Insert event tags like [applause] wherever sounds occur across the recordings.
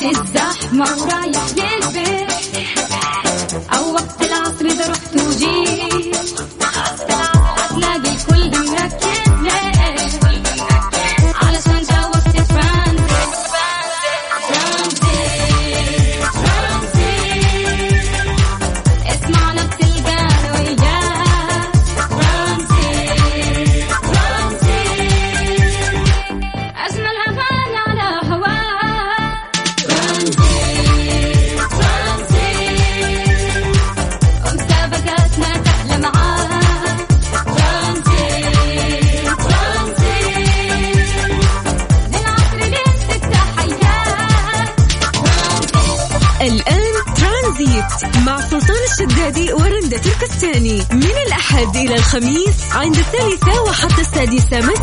وقت الزحمة ورايح للبيت الخميس عند الثالثة وحتى السادسة. مساء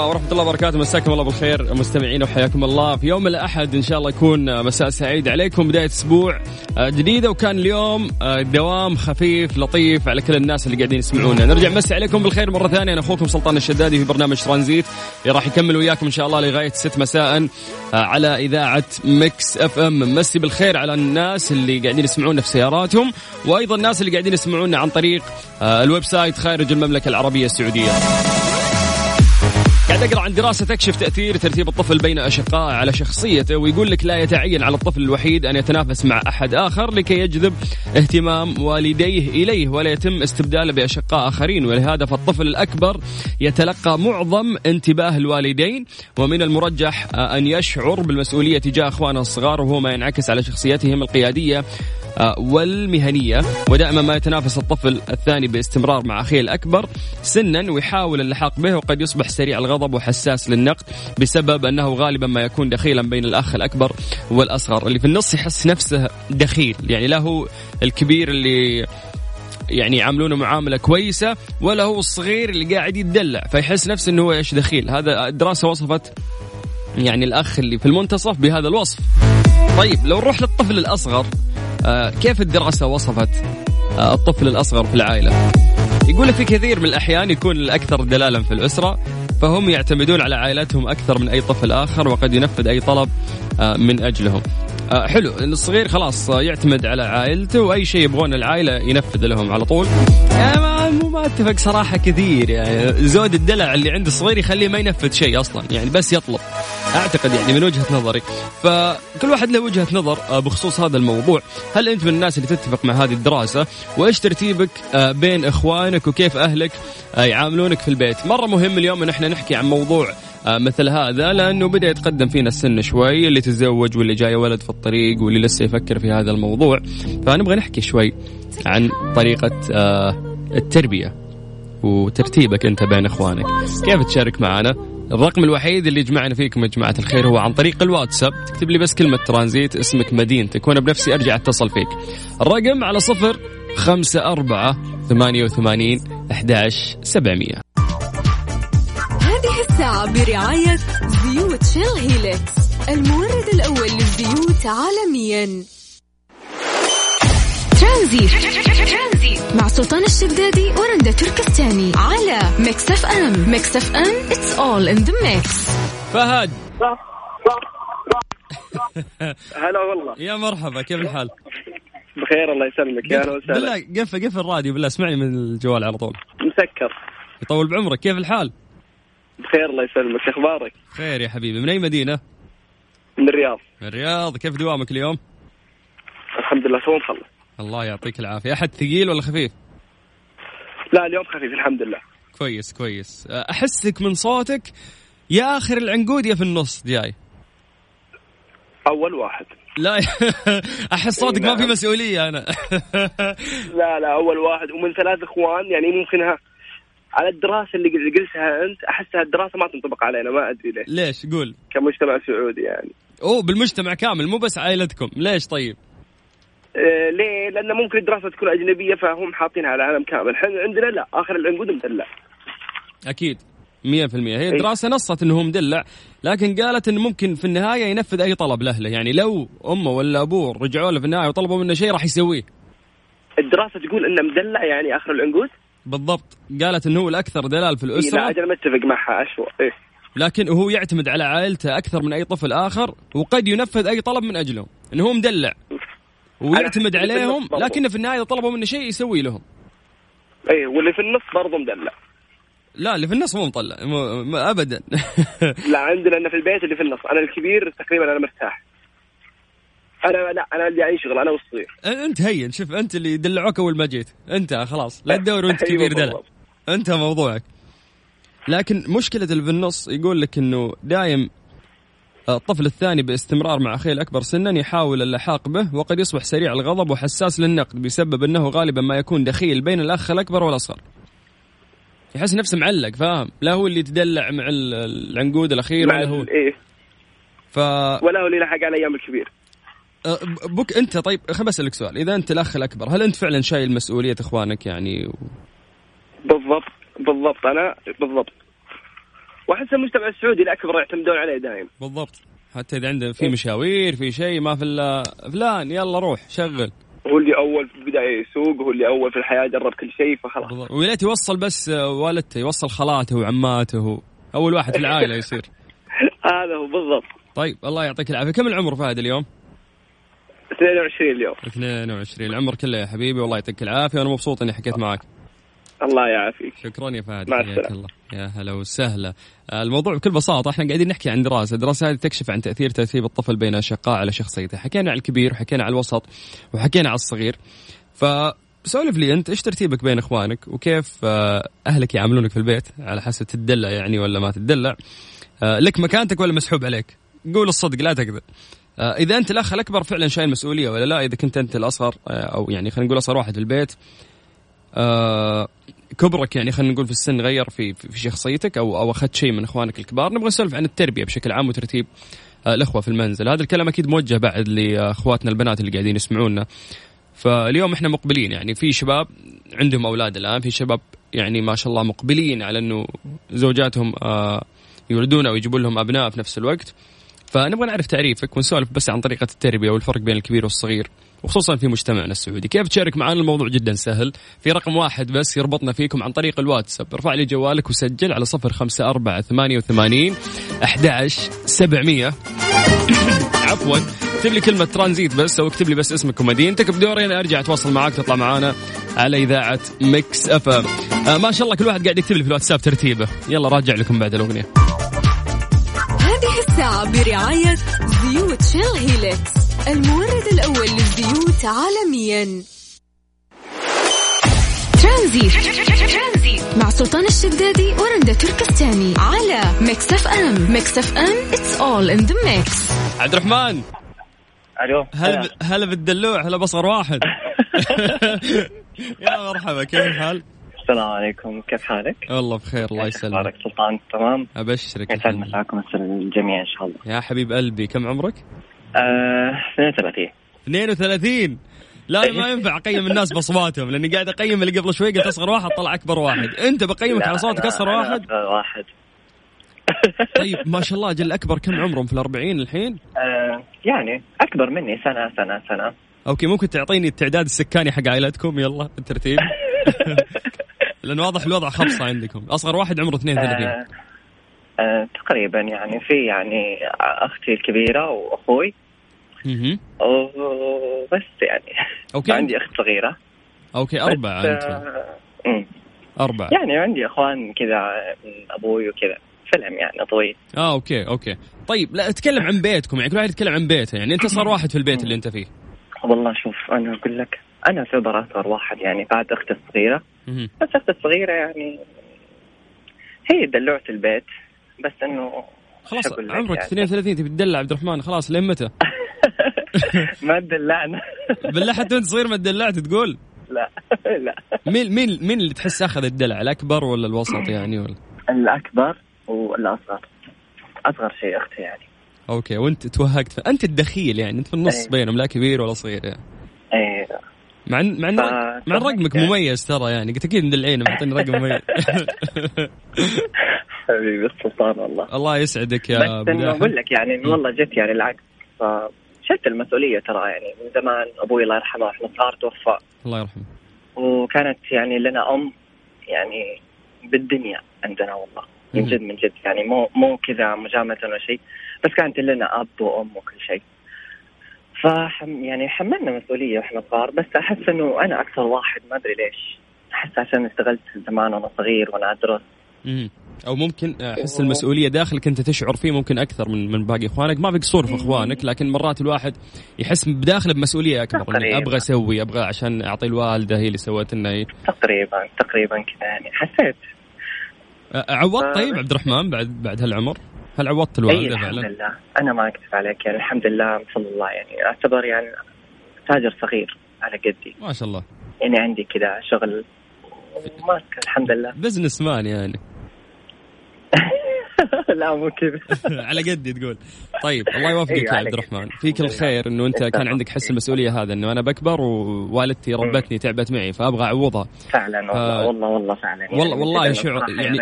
عليكم ورحمة الله وبركاته. مساكم الله بالخير مستمعين وحياكم الله. في يوم الأحد إن شاء الله يكون مساء سعيد عليكم. بداية أسبوع جديدة وكان اليوم دوام خفيف لطيف على كل الناس اللي قاعدين يسمعونا. نرجع مسي عليكم بالخير مرة ثانية. أنا أخوكم سلطان الشدادي في برنامج ترانزيت. اللي راح يكمل وياكم إن شاء الله لغاية 6 مساء على إذاعة Mix FM. مسي بالخير على الناس اللي قاعدين يسمعونا في سياراتهم وأيضا الناس اللي قاعدين يسمعونا عن طريق ال website خارج المملكة العربية السعودية. قاعد أقرأ عن دراسه تكشف تأثير ترتيب الطفل بين أشقائه على شخصيته ويقول لك لا يتعين على الطفل الوحيد أن يتنافس مع أحد آخر لكي يجذب اهتمام والديه إليه ولا يتم استبداله بأشقاء آخرين. ولهذا فالطفل الأكبر يتلقى معظم انتباه الوالدين ومن المرجح أن يشعر بالمسؤولية تجاه أخوانه الصغار وهو ما ينعكس على شخصيتهم القيادية والمهنية. ودائما ما يتنافس الطفل الثاني باستمرار مع أخيه الأكبر سنا ويحاول اللحاق به وقد يصبح سريع الغضب وحساس للنقد بسبب أنه غالبا ما يكون دخيلا بين الأخ الأكبر والأصغر. اللي في النص يحس نفسه دخيل يعني لا هو الكبير اللي يعني يعاملونه معاملة كويسة ولا هو الصغير اللي قاعد يتدلع فيحس نفسه إنه هو إيش دخيل. هذا الدراسة وصفت يعني الأخ اللي في المنتصف بهذا الوصف. طيب لو نروح للطفل الأصغر آه كيف الدراسة وصفت آه الطفل الأصغر في العائلة؟ يقول في كثير من الأحيان يكون الأكثر دلالا في الأسرة فهم يعتمدون على عائلتهم أكثر من أي طفل آخر وقد ينفذ أي طلب آه من أجلهم. آه حلو. الصغير خلاص آه يعتمد على عائلته وأي شيء يبغون العائلة ينفذ لهم على طول. ما مو ما أتفق صراحة كثير. يعني زود الدلع اللي عند الصغير يخليه ما ينفذ شيء أصلا. يعني بس يطلب. أعتقد يعني من وجهة نظري. فكل واحد له وجهة نظر بخصوص هذا الموضوع. هل أنت من الناس اللي تتفق مع هذه الدراسة؟ وإيش ترتيبك بين إخوانك وكيف أهلك يعاملونك في البيت؟ مرة مهم اليوم إن إحنا نحكي عن موضوع مثل هذا لأنه بدأ يتقدم فينا السن شوي اللي تزوج واللي جاي ولد في الطريق واللي لسه يفكر في هذا الموضوع. فنبغى نحكي شوي عن طريقة التربية وترتيبك أنت بين إخوانك. كيف تشارك معنا؟ الرقم الوحيد اللي يجمعنا فيكم يا جماعة الخير هو عن طريق الواتساب. تكتب لي بس كلمة ترانزيت اسمك مدينتك وأنا بنفسي أرجع أتصل فيك. الرقم على صفر خمسة أربعة ثمانية وثمانين أحداش سبعمية. الساعة برعاية زيوت شيل هيلكس المورد الأول للزيوت عالميا. ترانزيت. سلطان الشدادي ورندا تركستاني على Mix FM. Mix FM it's all in the mix. فهد. [laughs] هلا والله. يا مرحبا كيف الحال؟ بخير الله يسلمك. يا أهلا وسهلا. بالله قفل قفل الراديو بالله اسمعني من الجوال على طول. مسكر. يطول بعمرك كيف الحال؟ بخير الله يسلمك. أخبارك؟ خير يا حبيبي. من أي مدينة؟ من الرياض. من الرياض. كيف دوامك اليوم؟ الحمد لله تو مخلص الله يعطيك العافية. أحد ثقيل ولا خفيف؟ لا اليوم خفيف الحمد لله. كويس كويس. أحسك من صوتك يا آخر العنقود يا في النص جاي. أول واحد. لا [laughs] أحس صوتك ما في مسؤولية أنا. [laughs] لا لا أول واحد. ومن ثلاث إخوان يعني ممكنها على الدراسة اللي قل- قلتها أنت أحسها الدراسة ما تنطبق علينا ما أدري ليش. ليش؟ قول. كمجتمع سعودي يعني. أوه بالمجتمع كامل مو بس عائلتكم. ليش طيب؟ آه ليه؟ لأن ممكن الدراسة تكون أجنبية فهم حاطينها على العالم كامل، إحنا عندنا لا آخر العنقود مدلع. أكيد. 100% هي الدراسة نصت إنه هو مدلع لكن قالت انه ممكن في النهاية ينفذ أي طلب لاهله يعني لو أمه ولا أبوه رجعوا له في النهاية وطلبوا منه شيء راح يسويه. الدراسة تقول إنه مدلع يعني آخر العنقود؟ بالضبط. قالت إنه هو الأكثر دلال في إيه لا أجل متفق معها أشوى. إيه. لكن هو يعتمد على عائلته أكثر من أي طفل آخر وقد ينفذ أي طلب من أجلهم. انه هو مدلع. ويعتمد عليهم برضو. لكن في النهاية إذا طلبوا منه شيء يسوي لهم. إيه واللي في النص برضه مدلع. لا اللي في النص مو مطلع. ابدا. [laughs] لا عندنا أنا في البيت اللي في النص. أنا الكبير تقريبا أنا مرتاح. أنا لا أنا اللي اي شغل أنا والصغير. أنت هين شوف أنت اللي دلعوك أول ما جيت. أنت خلاص لا تدور وأنت أيوة كبير دلع. بالضبط. أنت موضوعك. لكن مشكلة اللي في النص يقول لك إنه دايم الطفل الثاني باستمرار مع أخيه الأكبر سنا يحاول اللحاق به وقد يصبح سريع الغضب وحساس للنقد بسبب إنه غالبا ما يكون دخيل بين الأخ الأكبر والأصغر. يحس نفسه معلق فاهم؟ لا هو اللي يتدلع مع ال- العنقود الأخير ولا هو. إيه. ف ولا هو اللي لحق على أيام الكبير. بك أنت طيب خل بسألك سؤال. إذا أنت الأخ الأكبر هل أنت فعلا شايل مسؤولية إخوانك يعني؟ و... بالضبط بالضبط. أنا بالضبط. واحس المجتمع السعودي الأكبر يعتمدون عليه دائم بالضبط. حتى إذا عنده في مشاوير في شيء ما في إلا فلان يلا روح شغل. هو اللي أول في البداية يسوق هو اللي أول في الحياة جرب كل شيء فخلاص. ويا ليت يوصل بس آه، والدته يوصل خالاته وعماته. أول واحد في العائلة يصير. [laughs] هذا هو بالضبط. طيب الله يعطيك العافية. كم العمر فهد اليوم؟ 22 اليوم. 22 العمر كله يا حبيبي والله يعطيك العافية. وأنا مبسوط إني حكيت معك. الله يعافيك. شكرا يا فهد. مع. الله. يا هلا وسهلا. الموضوع بكل بساطة إحنا قاعدين نحكي عن دراسة. الدراسة هذه تكشف عن تأثير ترتيب الطفل بين أشقاء على شخصيته. حكينا على الكبير وحكينا على الوسط وحكينا على الصغير. فسولف لي أنت إيش ترتيبك بين إخوانك؟ وكيف آه، أهلك يعاملونك في البيت؟ على حسب تدلع يعني ولا ما تدلع آه، لك مكانتك ولا مسحوب عليك؟ قول الصدق لا تكذب. آه، إذا أنت الأخ الأكبر فعلا شايل مسؤولية ولا لا؟ إذا كنت أنت الأصغر آه، أو يعني خلينا نقول أصغر واحد في البيت آه، كبرك يعني خلينا نقول في السن غير في في شخصيتك أو أو أخذت شيء من إخوانك الكبار. نبغى نسولف عن التربية بشكل عام وترتيب الأخوة في المنزل. هذا الكلام أكيد موجه بعد لأخواتنا البنات اللي قاعدين يسمعونا. فاليوم إحنا مقبلين يعني في شباب عندهم أولاد الآن في شباب يعني ما شاء الله مقبلين على إنه زوجاتهم يولدون أو يجيبون لهم أبناء في نفس الوقت. فنبغى نعرف تعريفك ونسولف بس عن طريقة التربية والفرق بين الكبير والصغير وخصوصا في مجتمعنا السعودي. كيف تشارك معنا الموضوع جدا سهل؟ في رقم واحد بس يربطنا فيكم عن طريق الواتساب. ارفع لي جوالك وسجل على صفر خمسة أربعة ثمانية وثمانين أحداش سبعمية. [coughs] عفوا اكتب لي كلمة ترانزيت بس أو اكتب لي بس اسمك ومدينتك. بدوري أنا أرجع أتواصل معاك تطلع معانا على إذاعة Mix FM آه ما شاء الله كل واحد قاعد يكتب لي في الواتساب ترتيبه. يلا راجع لكم بعد الأغنية. الساعة برعاية زيوت Shell Helix المورد الأول للزيوت عالميا. ترانزيت. مع سلطان الشدادي ورندا تركستاني على Mix FM. Mix FM it's all in the mix. عبد الرحمن ألو هلا. هلا بالدلوع هلا بأصغر واحد. [laughs] [laughs] يا مرحبا كيف الحال؟ السلام عليكم. كيف حالك؟ والله بخير الله يسلمك. أخبارك سلطان تمام؟ أبشرك. يسعد. مساكم الجميع إن شاء الله. يا حبيب قلبي كم عمرك؟ آه 32 32 لا ما ينفع أقيم الناس بأصواتهم لأني قاعد أقيم اللي قبل شوي قلت أصغر واحد طلع أكبر واحد. أنت بقيمك على صوتك أصغر واحد؟ أصغر واحد. طيب ما شاء الله جل أكبر. كم عمرهم في الأربعين الحين؟ آه يعني أكبر مني سنة سنة سنة. أوكي ممكن تعطيني التعداد السكاني حق عائلتكم؟ يلا الترتيب. [laughs] لأن واضح الوضع خبصة عندكم. أصغر واحد عمره 32 آه آه تقريبا يعني في يعني أختي الكبيرة وأخوي. وبس يعني. Okay. عندي أخت صغيرة. Okay أربعة انت آه،. أربعة. يعني عندي إخوان كذا من أبوي وكذا. فيلم يعني طويل. آه okay okay. طيب لا أتكلم عن بيتكم. يعني كل واحد يتكلم عن بيته. يعني أنت صار [laughs] واحد في البيت اللي أنت فيه. والله شوف أنا أقول لك أنا اعتبر اصغر واحد يعني بعد أختي الصغيرة. بس أختي الصغيرة يعني هي دلوعة البيت بس إنه خلاص عمرك يعني؟ 32 تبي تدلع عبد الرحمن خلاص لين متى؟ [laughs] ما دلعنا بالله حتى وأنت صغير ما تدلعت تقول؟ لا لا. مين مين مين اللي تحس أخذ الدلع الأكبر ولا الوسط يعني؟ ولا؟ الأكبر والأصغر. أصغر شيء أختي يعني. أوكي وأنت توهقت. أنت الدخيل يعني أنت في النص أي. بينهم لا كبير ولا صغير يعني. إيه. مع ان مع ان ف- مع إن رقمك يعني. مميز ترى يعني. قلت أكيد مدلعين معطيني رقم مميز. [laughs] حبيبي السلطان والله الله يسعدك يا بس. أقول لك يعني إنه والله جت يعني العكس. فشلت المسؤولية ترى يعني من زمان. أبوي الله يرحمه إحنا صغار توفى. الله يرحمه. وكانت يعني لنا أم يعني بالدنيا عندنا والله. من. جد من جد. يعني مو مو كذا مجاملة ولا شيء. بس كانت لنا أب وأم وكل شيء. فحم يعني حملنا مسؤولية وإحنا صغار بس أحس إنه أنا أكثر واحد ما أدري ليش. أحس عشان اشتغلت زمان وأنا صغير وأنا أدرس. مم. أو ممكن أحس المسؤولية داخلك انت تشعر فيه ممكن أكثر من من باقي إخوانك. ما في قصور في إخوانك لكن مرات الواحد يحس بداخله بمسؤولية أكبر تقريباً. أبغى أسوي أبغى عشان أعطي الوالدة هي اللي سوت لنا. تقريبا تقريبا كذا يعني. حسيت. آه. طيب عبد الرحمن بعد بعد هالعمر؟ هل عوضت الوالده الحمد فعلا؟ لله. أنا ما اكذب عليك يعني الحمد لله بفضل الله يعني أعتبر يعني تاجر صغير على قدي. ما شاء الله. يعني عندي كذا شغل. ماسك الحمد لله. بزنس مان يعني. [laughs] لا مو كذا. [laughs] على قدي تقول. طيب الله يوفقك أيوة، يا عبد. الرحمن. فيك الحمد. الخير إنه أنت كان. عندك حس المسؤولية هذا إنه أنا بكبر ووالدتي ربتني تعبت معي فأبغى أعوضها. فعلا والله. والله والله فعلا. يعني والله- والله شعور- يعني-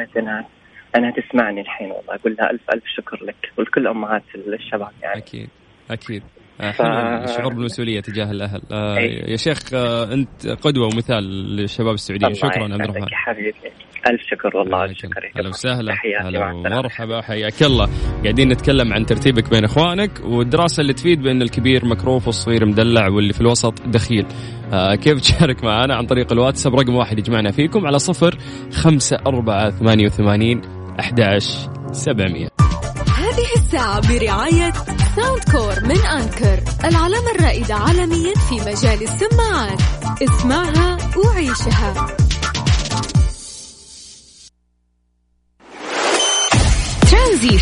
انها تسمعني الحين والله. أقول لها الف ألف شكر لك. ولكل أمهات الشباب يعني. أكيد. أكيد. آه، ف- الشعور بالمسؤولية تجاه الأهل. آه. يا شيخ آه أنت قدوة ومثال للشباب السعوديين. شكرا عبد الرحمن. حبيبي. ألف شكر والله الف شكر هلا وسهلا. تحياتي هلا مع السلامة. ومرحبا. حياك الله. قاعدين نتكلم عن ترتيبك بين إخوانك والدراسة اللي تفيد بأن الكبير مكروف والصغير مدلع واللي في الوسط دخيل. آه كيف تشارك معنا عن طريق الواتساب؟ رقم واحد يجمعنا فيكم على صفر خمسة أربعة ثمانية وثمانين أحداش سبعمية. هذه الساعة برعاية Soundcore من Anker العلامة الرائدة عالميا في مجال السماعات. اسمعها وعيشها. ترانزيت.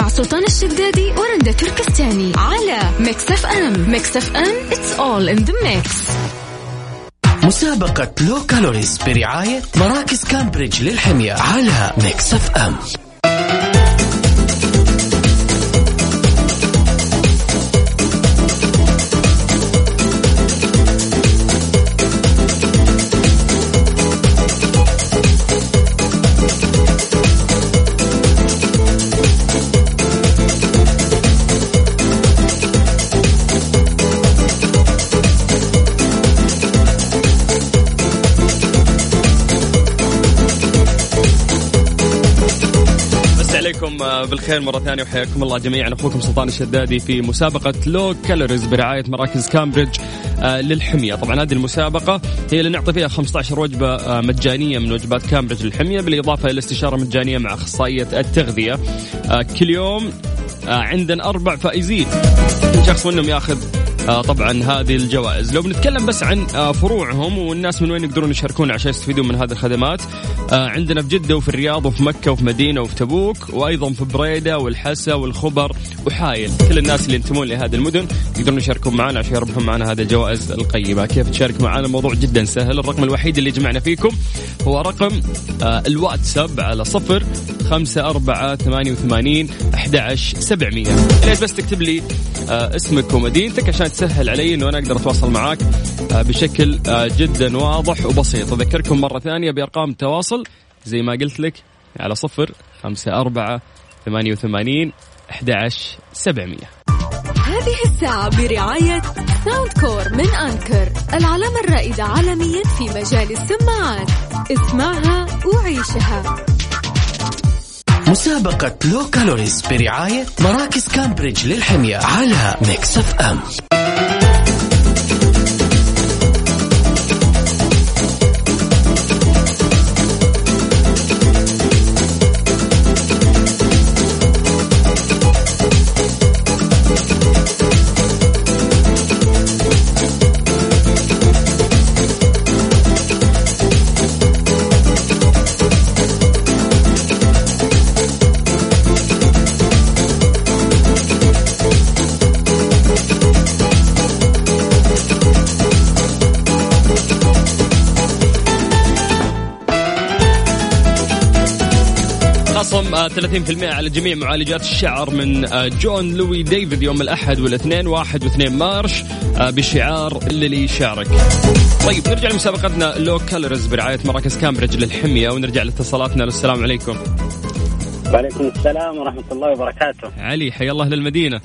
مع سلطان الشدادي ورندا تركستاني على Mix FM. Mix FM it's all in the mix. مسابقة Low Calories برعاية مراكز كامبريدج للحمية على Mix FM. بالخير مرة ثانية وحياكم الله جميعا. أخوكم سلطان الشدادي في مسابقة Low Calories برعاية مراكز كامبريدج آه، للحمية. طبعا هذه المسابقة هي اللي نعطي فيها 15 وجبة آه، مجانية من وجبات كامبريدج للحمية بالإضافة إلى استشارة مجانية مع أخصائية التغذية. آه، كل يوم عندنا أربع فائزين. كل شخص منهم ياخذ طبعا هذه الجوائز. لو بنتكلم بس عن آه، فروعهم والناس من وين يقدرون يشاركون عشان يستفيدون من هذه الخدمات آه، عندنا في جدة وفي الرياض وفي مكة وفي مدينة وفي تبوك وأيضا في بريدة والحسا والخبر وحايل. كل الناس اللي ينتمون لهذه المدن يقدرون يشاركون معنا عشان يربحون معنا هذه الجوائز القيمة. كيف تشارك معنا الموضوع جدا سهل. الرقم الوحيد اللي يجمعنا فيكم هو رقم آه، الواتساب على صفر خمسة أربعة ثمانية وثمانين أحد عشر سبعمية. بس تكتب لي آه، اسمك ومدينتك عشان تسهل علي إنه أنا أقدر أتواصل معاك آه، بشكل آه، جدا واضح وبسيط. أذكركم مرة ثانية بأرقام التواصل. زي ما قلت لك على صفر خمسة أربعة ثمانية وثمانين أحداش سبعمية. هذه الساعة برعاية Soundcore من Anker العلامة الرائدة عالميا في مجال السماعات. اسمعها وعيشها. مسابقة Low Calories برعاية مراكز كامبريدج للحمية على Mix FM 30% على جميع معالجات الشعر من آه، Jean Louis David يوم الأحد والاثنين واحد واثنين March آه، بشعار للي شعرك. طيب نرجع لمسابقتنا Low Calories برعاية مراكز كامبريدج للحمية ونرجع لاتصالاتنا. السلام عليكم. وعليكم السلام ورحمة الله وبركاته. علي حيا الله للمدينة.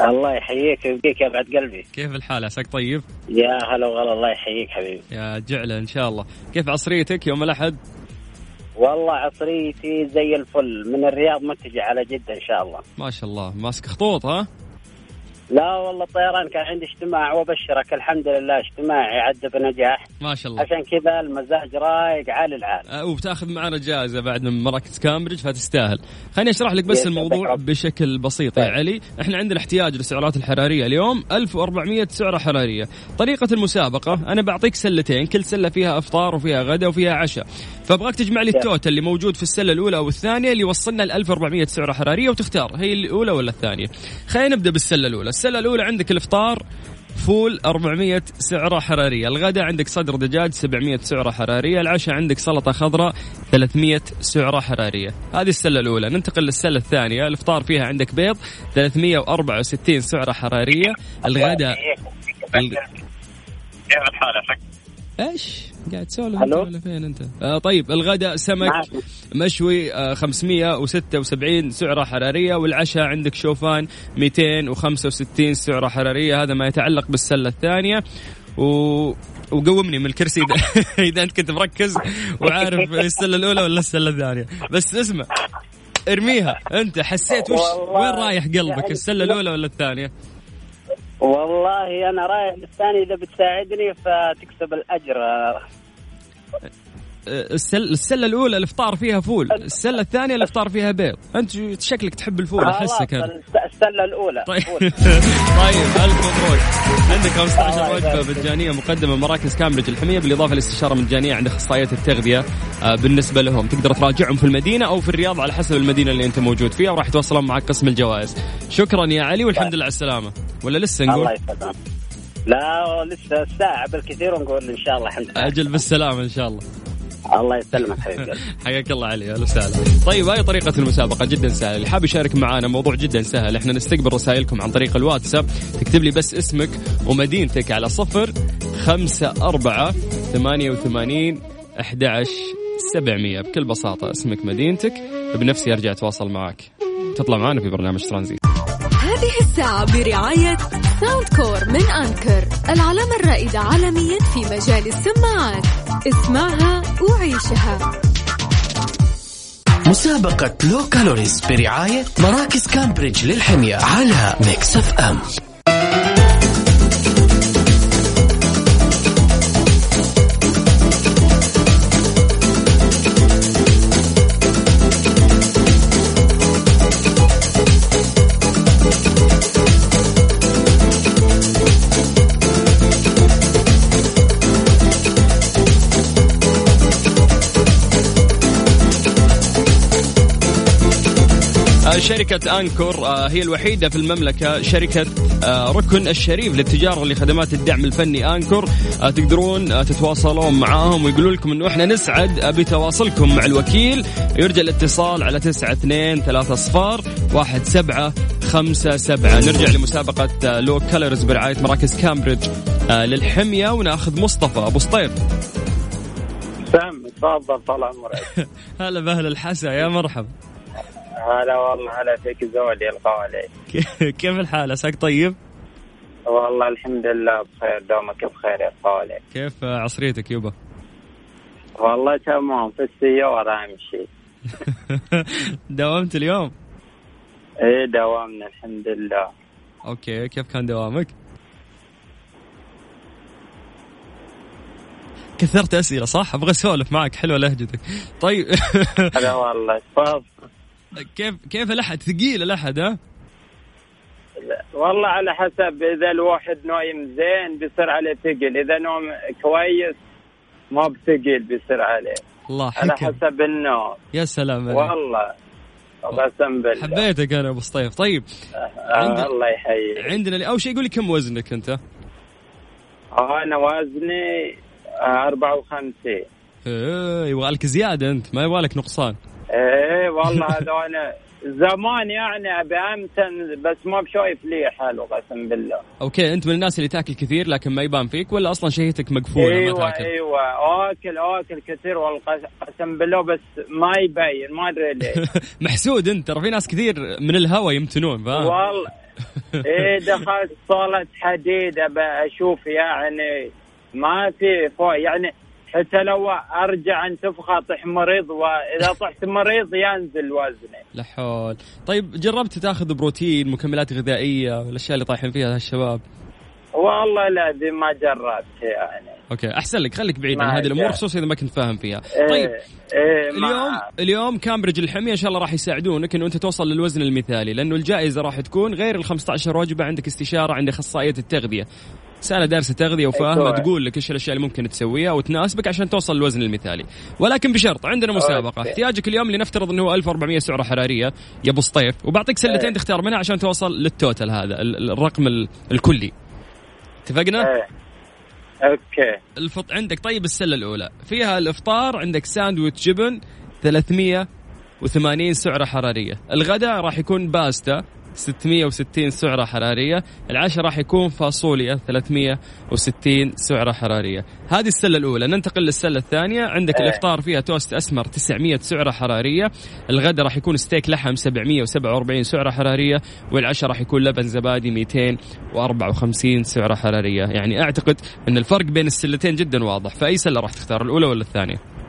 الله يحييك ويبقيك يا بعد قلبي. كيف الحال؟ عساك طيب؟ يا هلا وغلا الله يحييك حبيبي. يا جعلة إن شاء الله. كيف عصريتك يوم الأحد؟ والله عصريتي زي الفل. من الرياض متجه على جدة إن شاء الله. ما شاء الله. ماسك خطوط ها؟ لا والله الطيران كان عندي اجتماع وابشرك الحمد لله اجتماعي عدى بنجاح ما شاء الله. عشان كذا المزاج رايق عالي العال آه، وبتاخذ معنا جائزة بعد من مراكز كامبريدج فتستاهل. خليني أشرح لك بس الموضوع. بشكل بسيط يا طيب. علي. إحنا عندنا احتياج للسعرات الحرارية اليوم 1400 سعرة حرارية. طريقة المسابقة أنا بعطيك سلتين كل سلة فيها إفطار وفيها غدا وفيها عشاء. فأبغاك تجمع لي يا. ال total اللي موجود في السلة الأولى أو الثانية اللي يوصلنا ل 1400 سعرة حرارية وتختار هي الأولى ولا الثانية؟ خلينا نبدأ بالسلة الأولى. السلة الأولى عندك الإفطار فول 400 سعرة حرارية الغداء عندك صدر دجاج 700 سعرة حرارية العشاء عندك سلطة خضراء 300 سعرة حرارية هذه السلة الأولى ننتقل للسلة الثانية الإفطار فيها عندك بيض 364 سعرة حرارية الغداء ال- كيف إيش؟ قاعد تسولف أنت؟ ولا فين أنت؟ آه طيب الغداء سمك معك. مشوي آه 576 سعرة حرارية والعشاء عندك شوفان 265 سعرة حرارية. هذا ما يتعلق بالسلة الثانية. و... وقومني من الكرسي اذا [laughs] إذا أنت كنت مركز وعارف [laughs] السلة الأولى ولا السلة الثانية. بس اسمع ارميها أنت. حسيت وش وين رايح قلبك؟ يعني- السلة الأولى ولا الثانية؟ والله أنا رايح للثاني إذا بتساعدني فتكسب الأجر. السل... السلة الأولى الافطار فيها فول السلة الثانية الافطار فيها بيض. أنت شكلك تحب الفول احسك أنا الس- السلة الأولى. طيب. [laughs] طيب ألف مبروك. عندك 15 الله وجبة. مجانيه مقدمة من مراكز كامبريدج الحمية بالإضافة لاستشارة مجانيه عند أخصائيات التغذية. آه، بالنسبة لهم تقدر تراجعهم في المدينة أو في الرياض على حسب المدينة اللي أنت موجود فيها وراح يتواصلون معك قسم الجوائز. شكرا يا علي والحمد لله على السلامة. ولا لسه الله نقول يسلمك. لا لسه ساعة بالكثير ونقول إن شاء الله الحمد لله. أجل بالسلامة إن شاء الله. الله يسلمك حبيبي. [laughs] حياك الله علي أهلا وسهلا. طيب هاي طريقة المسابقة جدا سهلة، اللي حاب يشارك معنا موضوع جدا سهل، إحنا نستقبل رسائلكم عن طريق الواتساب، تكتب لي بس اسمك ومدينتك على صفر خمسة أربعة ثمانية وثمانين أحد عشر سبعمية بكل بساطة اسمك مدينتك بنفسي أرجع أتواصل معك. تطلع معنا في برنامج ترانزيت. هذه الساعة برعاية ساوند كور من أنكر العلامة الرائدة عالميا في مجال السماعات اسمعها وعيشها. مسابقة low calories برعاية مراكز كامبريدج للحمية على ميكس اف ام. شركة أنكور آه، هي الوحيدة في المملكة شركة آه، ركن الشريف للتجارة لخدمات الدعم الفني أنكور. آه، تقدرون تتواصلون معاهم ويقولوا لكم أنه إحنا نسعد بتواصلكم مع الوكيل. يرجى الاتصال على تسعة اثنين ثلاثة صفار واحد سبعة خمسة سبعة. نرجع لمسابقة لو كالرز برعاية مراكز كامبريدج للحمية. وناخذ مصطفى. أبو سطيف سام تفضل طال عمرك. [laughs] هلا بأهل الحسا يا مرحب هلا والله هلا فيك زولي القوالي [laughs] كيف الحال؟ عساك طيب؟ والله الحمد لله بخير دومك بخير يا قوالي كيف عصريتك يوبا؟ والله تمام في السيارة أمشي. [laughs] داومت اليوم؟ إيه دوامنا الحمد لله. أوكي كيف كان دوامك؟ كثرت أسئلة صح؟ أبغى أسولف معك حلوة لهجتك. طيب. هلا والله تفضل. [laughs] كيف كيف الأحد؟ ثقيل الأحد ها؟ والله على حسب إذا الواحد نايم زين بيصير عليه ثقل إذا نوم كويس ما بثقل بيصير عليه. الله على حكم. حسب النوم. يا سلام عليك. والله قسم بالله. حبيتك أنا أبو سطيف. طيب آه عندك- الله يحييك. عندنا أول شيء قول لي كم وزنك أنت؟ أنا وزني آه 54 إيه يبغى لك زيادة أنت ما يبغى لك نقصان. إيه والله هذا أنا زمان يعني أبي أمتن بس ما بشايف لي حلو قسم بالله. أوكي أنت من الناس اللي تأكل كثير لكن ما يبان فيك ولا أصلا شهيتك مقفولة ما أيوه تأكل؟ أيوه. آكل آكل كثير والله قس- قسم بالله بس ما يبين ما أدري ليه [laughs] محسود أنت ترى في ناس كثير من الهوى يمتنون فاهم؟ والله. [laughs] إيه دخلت صالة حديد ابى أشوف يعني ما في فوق يعني حتى لو أرجع انتفخ اطيح مريض وإذا طحت مريض ينزل وزني لا حول. طيب جربت تاخذ بروتين مكملات غذائية والاشياء اللي طايحين فيها هالشباب؟ والله لا ذي ما جربت يعني. okay أحسن لك خليك بعيد عن هذه الأمور. خصوصا إذا ما كنت فاهم فيها. إيه طيب إيه اليوم اليوم كامبريدج الحمية إن شاء الله راح يساعدونك إنه أنت توصل للوزن المثالي لأنه الجائزة راح تكون غير ال 15 وجبه عندك استشارة عند اخصائيه التغذية. سنه دارسه تغذيه وفاهمه. تقول لك إيش الأشياء اللي ممكن تسويها وتناسبك عشان توصل للوزن المثالي. ولكن بشرط عندنا مسابقة. okay. احتياجك اليوم لنفترض إنه هو 1400 سعرة حرارية. يا أبو سطيف. وبعطيك سلتين. تختار منها عشان توصل لل total هذا ال- الرقم ال- الكلي. اتفقنا؟ okay. الفط... عندك. طيب السلة الأولى. فيها الإفطار عندك ساندويتش جبن 380 سعرة حرارية. الغداء راح يكون باستا. 660 سعرة حرارية. العشاء راح يكون فاصوليا 360 سعرة حرارية. هذه السلة الأولى. ننتقل للسلة الثانية. عندك إيه. الإفطار فيها توست أسمر 900 سعرة حرارية. الغداء راح يكون ستيك لحم 747 سعرة حرارية. والعشاء راح يكون لبن زبادي 254 سعرة حرارية. يعني أعتقد أن الفرق بين السلتين جدا واضح. فأي سلة راح تختار الأولى ولا الثانية؟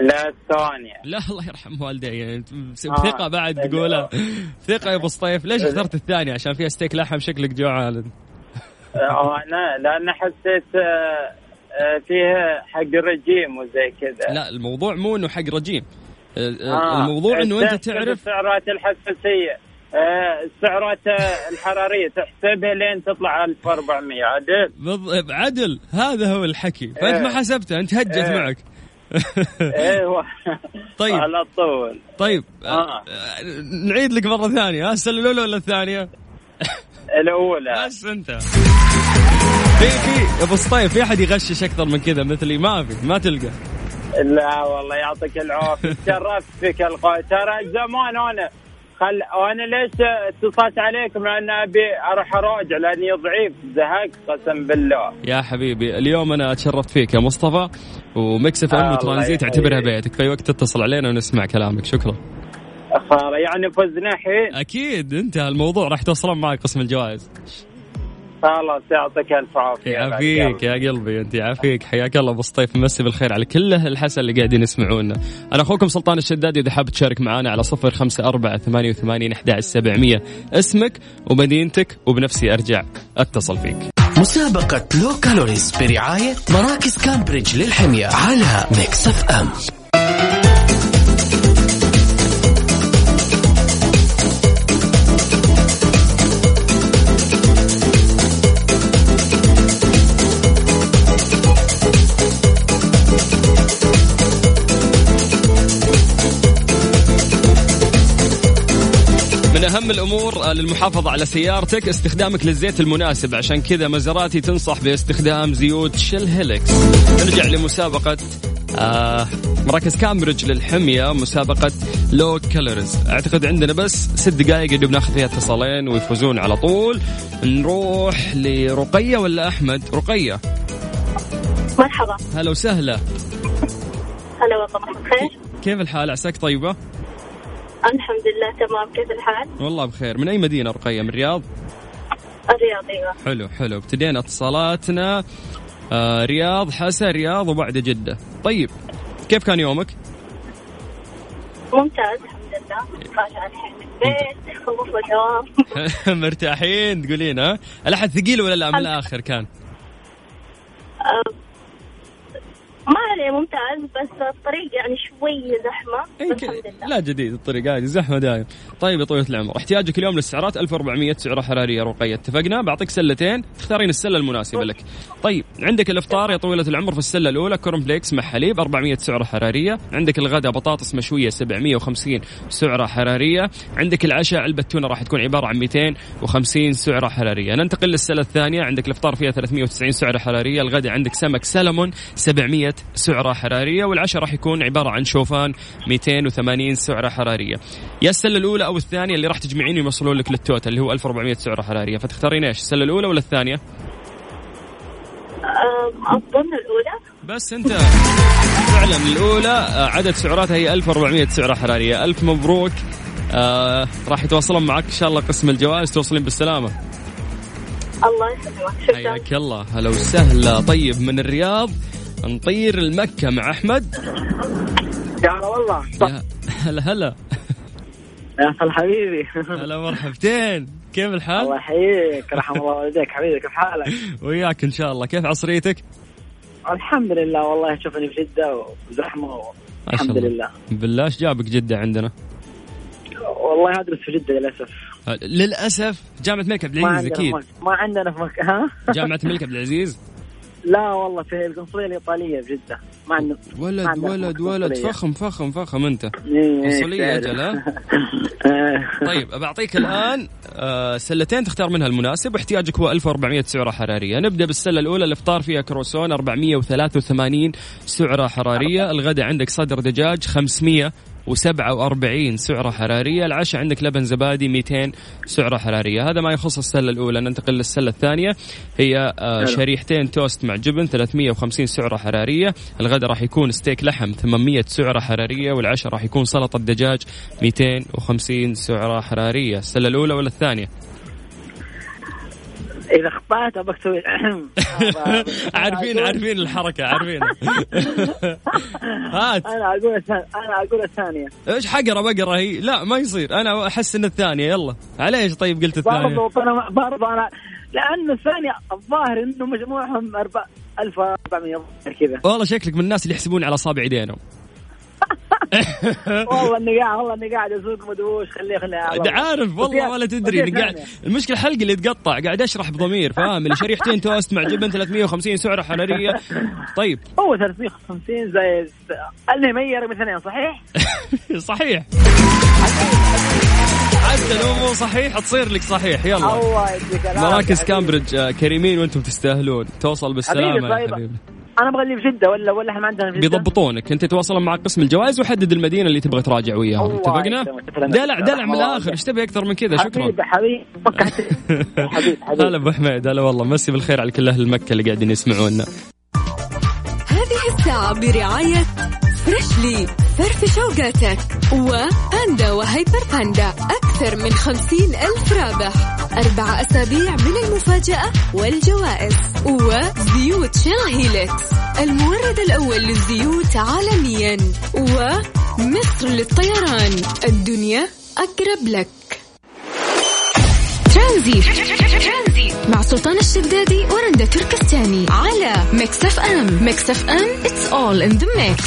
لا الثانية لا الله يرحم والدي. يعني آه. ثقة بعد تقولها ثقة يا أبو الصيف ليش اخترت الثانية؟ عشان فيها ستيك لحم شكلك جوعان آه، أنا لأن حسيت آه، آه، فيها حق رجيم وزي كذا. لا الموضوع مو إنه حق رجيم. آه، آه. الموضوع إنه أنت تعرف السعرات الحساسية. آه، السعرات آه، الحرارية تحسبها لين تطلع 1400 عدل. بض... عدل. هذا هو الحكي. فأنت ما. حسبته أنت هجت. معك. [laughs] أيوه طيب. على طول طيب آه. نعيد لك مرة ثانية. ها السلة الأولى ولا الثانية؟ الأولى. [laughs] بس أنت. في في أبو الصيف في أحد يغشش أكثر من كذا مثلي ما في ما تلقى. لا والله يعطيك العافية. تشرفت فيك القاء ترى زمان أنا خل وأنا ليش اتصلت عليكم؟ لأن أبي أروح أراجع لأني ضعيف زهقت قسم بالله. يا حبيبي اليوم أنا تشرفت فيك يا مصطفى ومكس إف إم وترانزيت. اعتبرها بيتك في وقت تتصل علينا ونسمع كلامك شكرا. يعني فزنا الحين أكيد انتهى الموضوع راح توصلون معك قسم الجوائز. خلاص يعطيك ألف عافية. يعافيك يا قلبي أنت يعافيك. حياك الله أبو الصيف مسي بالخير على كل الحسن اللي قاعدين يسمعونا. أنا أخوكم سلطان الشدادي إذا حاب تشارك معنا على صفر خمسة أربعة ثمانية وثمانين أحد سبعمية. اسمك ومدينتك وبنفسي أرجع أتصل فيك. مسابقة low calories برعاية مراكز كامبريدج للحمية على ميكس أف أم. أهم الأمور آه، للمحافظة على سيارتك استخدامك للزيت المناسب. عشان كذا مازيراتي تنصح باستخدام زيوت شل هيلكس نرجع لمسابقة آه مراكز كامبريدج للحمية مسابقة low calories. أعتقد عندنا بس ست دقائق اللي بناخذ فيها اتصالين ويفوزون على طول. نروح لرقية ولا أحمد؟ رقية. الحمد لله تمام. كيف الحال؟ والله بخير. من أي مدينة رقية؟ من الرياض؟ الرياض أيوه. حلو حلو. ابتدينا اتصالاتنا. آه رياض حسا رياض وبعد جدة. طيب كيف كان يومك؟ ممتاز الحمد لله. راجعة الحين البيت دوام [laughs] مرتاحين تقولين ها؟ الأحد ثقيل ولا لا من الآخر كان؟ آه، ما عليه ممتاز بس الطريق يعني شوي زحمة بس الحمد لله. لا جديد الطريق عادي زحمة دايم. طيب يا طويلة العمر احتياجك اليوم للسعرات 1400 سعره حرارية رقيه اتفقنا؟ بعطيك سلتين تختارين السلة المناسبة لك. طيب عندك الإفطار يا طويلة العمر في السلة الأولى corn flakes مع حليب 400 سعره حرارية. عندك الغداء بطاطس مشوية 750 سعرة حرارية. عندك العشاء علبه تونه راح تكون عبارة عن 250 سعرة حرارية. ننتقل للسلة الثانية عندك الإفطار فيها 390 سعرة حرارية. الغداء عندك سمك سلمون 700 سعرة حرارية والعشاء راح يكون عبارة عن شوفان 280 سعرة حرارية. يا السلة الأولى أو الثانية اللي راح تجمعين يوصلون لك للتوتال اللي هو 1400 سعرة حرارية. فتختارين إيش؟ السلة الأولى ولا الثانية؟ أظن الأولى. بس أنت فعلا الأولى آه، عدد سعراتها هي 1400 سعرة حرارية. ألف مبروك. آه راح يتواصلون معك إن شاء الله قسم الجوائز توصلين بالسلامة. الله يسلمك شكرا. حياك الله. هلا وسهلا. طيب من الرياض؟ نطير المكة مع أحمد. يا هلا والله. يا هلا هلا. يا هلا حبيبي هلا مرحبتين. كيف الله الحال؟ يحييك. رحم الله والديك. حبيبي كيف حالك؟ وياك إن شاء الله. كيف عصريتك؟ الحمد لله والله. شوفني في جدة وزحمة ما شاء الحمد الله. لله. بالله إيش جابك جدة عندنا؟ والله أدرس في جدة للأسف. آه، للأسف جامعة الملك عبد العزيز مك... ما عندنا في مكان ها؟ جامعة الملك عبد العزيز؟ لا والله في القنصلية الإيطالية في جدة ما عندنا ما ولد في ولد ولد. فخم فخم فخم إيه، قنصلية تعرف. أجل ها؟ آه. [laughs] طيب بعطيك الآن آه، سلتين تختار منها المناسب واحتياجك هو 1400 سعرة حرارية نبدأ بالسلة الأولى الإفطار فيها كروسون 483 سعرة حرارية الغداء عندك صدر دجاج 547 سعرة حرارية. العشاء عندك لبن زبادي 200 سعرة حرارية. هذا ما يخص السلة الأولى. ننتقل للسلة الثانية. هي آه، شريحتين توست مع جبن 350 سعرة حرارية. الغداء راح يكون ستيك لحم 800 سعرة حرارية. والعشاء راح يكون سلطة دجاج 250 سعرة حرارية. السلة الأولى ولا الثانية؟ إذا اخطأت أبغى تسوي [clears throat] [laughs] عارفين عارفين الحركة عارفين. [laughs] هات. أنا أقول الثانية أنا أقول الثانية. إيش حقرة بقرة هي؟ لا ما يصير. أنا أحس إن الثانية يلا. على إيش طيب قلت الثانية؟ برضو أنا برضو أنا لأنه الثانية الظاهر إنه مجموعهم أربع 1400 كذا. والله شكلك من الناس اللي يحسبون على أصابع إيدينهم. [laughs] والله إني قاعد والله إني قاعد أسوق مدوش خليه خليه. عارف والله ولا تدري إني قاعد. المشكلة حلقي اللي يتقطع قاعد أشرح بضمير فاهم اللي شريحتين [laughs] توست مع جبن 350 سعرة حرارية طيب هو 350 زي المهم هي رقم اثنين صحيح؟ [laughs] صحيح حتى لو مو صحيح تصير لك صحيح يلا الله يديك مراكز. كامبريدج آه، كريمين وأنتم تستاهلون توصل بالسلامة حبيبي يا. حبيبي أنا أبغى اللي في جدة ولا ولا إحنا ما عندنا في جدة؟ بيضبطونك. أنت تواصل مع قسم الجوائز وحدد المدينة اللي تبغى تراجع وياهم اتفقنا. دلع دلع من الآخر. إيش تبي أكثر من كذا؟ شكرا. حبيبي حبيبي فكحت [laughs] حبيبي حبيبي. هلا أبو حميد هلا والله. مسي بالخير على كل أهل مكة اللي قاعدين يسمعونا. هذه الساعة برعاية فريشلي فرفش اوقاتك وباندا وهيبر باندا أكثر من خمسين ألف رابح. أربع أسابيع من المفاجأة والجوائز وزيوت شيل هيلكس المورد الأول للزيوت عالميا ومصر للطيران. الدنيا أقرب لك. ترانزيت. مع سلطان الشدادي ورندا تركستاني على ميكس أف أم. ميكس أف أم it's all in the mix.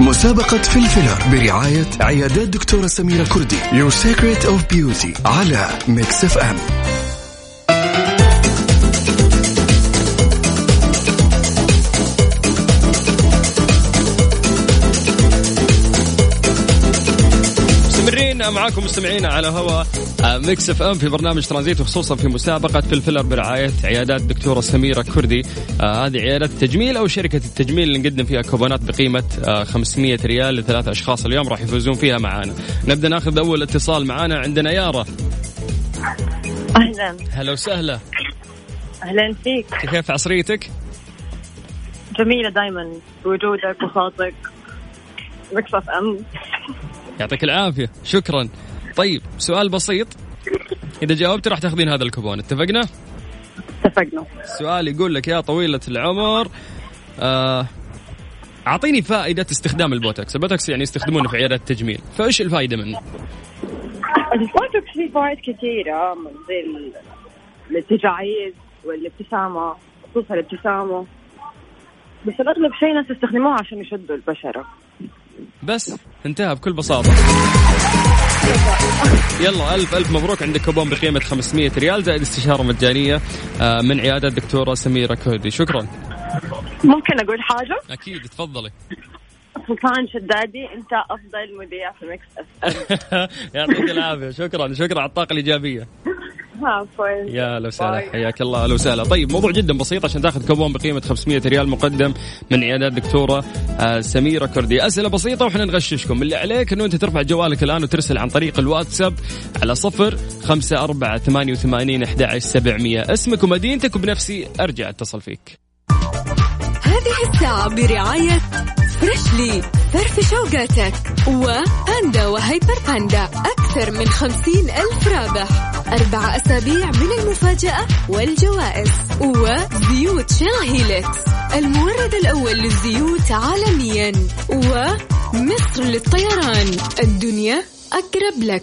مسابقة فيلر فلر برعاية عيادات دكتورة سميرة كردي Your Secret of Beauty على ميكس اف ام معاكم مستمعين على هوا. آه، ميكس اف ام في برنامج ترانزيت وخصوصا في مسابقة فلفلر برعاية عيادات دكتورة سميرة كردي. آه هذه عيادات التجميل أو شركة التجميل اللي نقدم فيها كوبونات بقيمة آه 500 ريال لثلاث أشخاص. اليوم راح يفوزون فيها معانا. نبدأ ناخذ أول اتصال معانا عندنا يارا. أهلا. هلا وسهلا. أهلا فيك. كيف عصريتك؟ جميلة دائما بوجودك وصوتك. مكس اف ام يعطيك العافية. شكرا. طيب سؤال بسيط. إذا جاوبت راح تاخذين هذا الكوبون. اتفقنا؟ اتفقنا. السؤال يقول لك يا طويلة العمر آه أعطيني فائدة استخدام البوتوكس. البوتوكس يعني يستخدمونه في عيادات التجميل. فإيش الفائدة منه؟ البوتوكس فيه فوائد كثيرة من زي ال- التجاعيد والابتسامة خصوصا الابتسامة. بس الأغلب شيء ناس يستخدموها عشان يشدوا البشرة. بس انتهى بكل بساطة. يلا ألف ألف مبروك عندك كوبون بقيمة 500 ريال زائد استشارة مجانية آه، من عيادة الدكتورة سميرة كردي شكرا. ممكن أقول حاجة؟ أكيد تفضلي. سلطان شدادي أنت أفضل مذيع في أم. [laughs] يعطيك العافية. شكرا شكرا على الطاقة الإيجابية. عفوا يا أهلا وسهلا. حياك الله. أهلا وسهلا. طيب موضوع جدا بسيط عشان تاخذ كوبون بقيمة 500 ريال مقدم من عيادات دكتورة آه، سميرة كردي. أسئلة بسيطة وإحنا نغششكم. اللي عليك إنه أنت ترفع جوالك الآن وترسل عن طريق الواتساب على صفر خمسة أربعة ثمانية وثمانين أحد سبعمية. اسمك ومدينتك وبنفسي أرجع أتصل فيك. هذه الساعة برعاية Freshly فرفش أوقاتك. وباندا وهايبر باندا أكثر من خمسين ألف رابح. أربع أسابيع من المفاجأة والجوائز وزيوت Shell Helix المورد الأول للزيوت عالميا ومصر للطيران. الدنيا أقرب لك.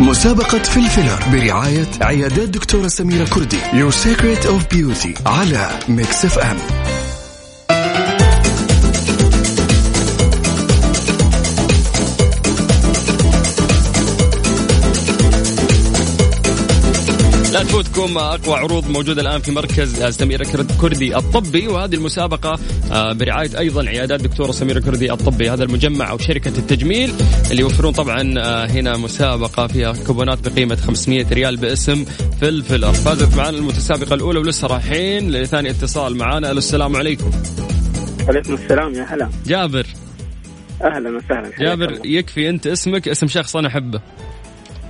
مسابقة فلفلة برعاية عيادات دكتورة سميرة كردي. Your Secret of Beauty على Mix FM لا تفوتكم أقوى عروض موجودة الآن في مركز سميره كرد- كردي الطبي وهذه المسابقة آه، برعاية أيضا عيادات دكتورة سميره كردي الطبي هذا المجمع أو شركة التجميل اللي يوفرون طبعا آه، هنا مسابقة فيها كوبونات بقيمة 500 ريال باسم فلفلر فازت معنا المتسابقة الأولى ولسه رايحين لثاني اتصال معنا ألو السلام عليكم. عليكم السلام يا هلا. جابر. أهلا وسهلا. جابر. يكفي أنت اسمك اسم شخص أنا أحبه.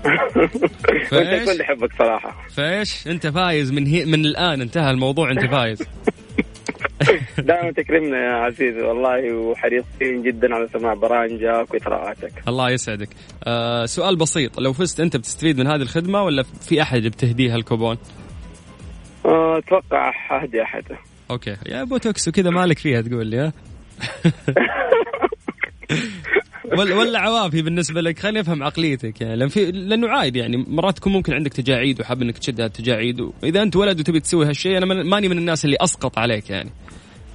[laughs] وانت فايز؟ الكل يحبك صراحة. فايز؟ أنت فايز من هي من الآن انتهى الموضوع أنت فايز. [laughs] دائما تكرمنا يا عزيزي والله وحريصين جدا على سماع برامجك وإثراءاتك. الله يسعدك. آه سؤال بسيط لو فزت أنت بتستفيد من هذه الخدمة ولا في أحد بتهديها الكوبون؟ آه، أتوقع أهدي أحد. okay. يا بوتوكس وكذا مالك فيها تقول لي ها؟ [laughs] ولا ولا عوافي بالنسبة لك. خليني أفهم عقليتك يعني لأن في لأنه عادي يعني مرات تكون ممكن عندك تجاعيد وحاب إنك تشد هالتجاعيد واذا أنت ولد وتبي تسوي هالشيء أنا ماني من الناس اللي أسقط عليك يعني.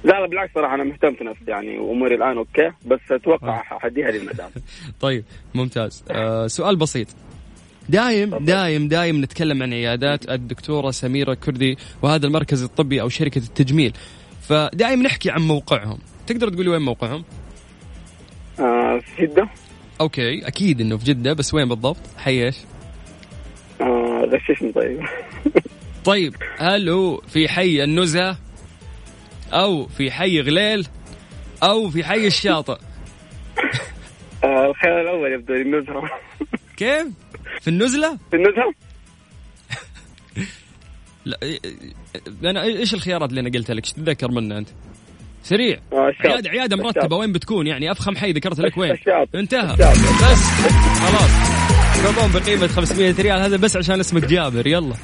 لا لا بالعكس صراحة أنا مهتم في نفسي يعني وأموري الآن okay بس أتوقع حأهديها للمدام [laughs] طيب ممتاز. آه سؤال بسيط. دايم دايم دايم نتكلم عن عيادات الدكتورة سميرة كردي وهذا المركز الطبي أو شركة التجميل. فدايم نحكي عن موقعهم. تقدر تقولي وين موقعهم؟ آه، في جدة أوكي أكيد إنه في جدة بس وين بالضبط؟ حي؟ آه، غششني طيب [laughs] طيب هل هو في حي النزهة أو في حي غليل أو في حي الشاطئ [laughs] آه، الخيار الأول يبدو النزهة [laughs] كيف؟ في النزلة؟ في النزهة لا أنا إيش الخيارات اللي أنا قلتها لك؟ إيش تتذكر منها أنت؟ سريع. آه،. عياده عيادة مرتبة. وين بتكون؟ يعني أفخم حي ذكرت لك وين؟ انتهى. بس. خلاص. كوبون بقيمة 500 ريال. هذا بس عشان اسمك جابر. يلا.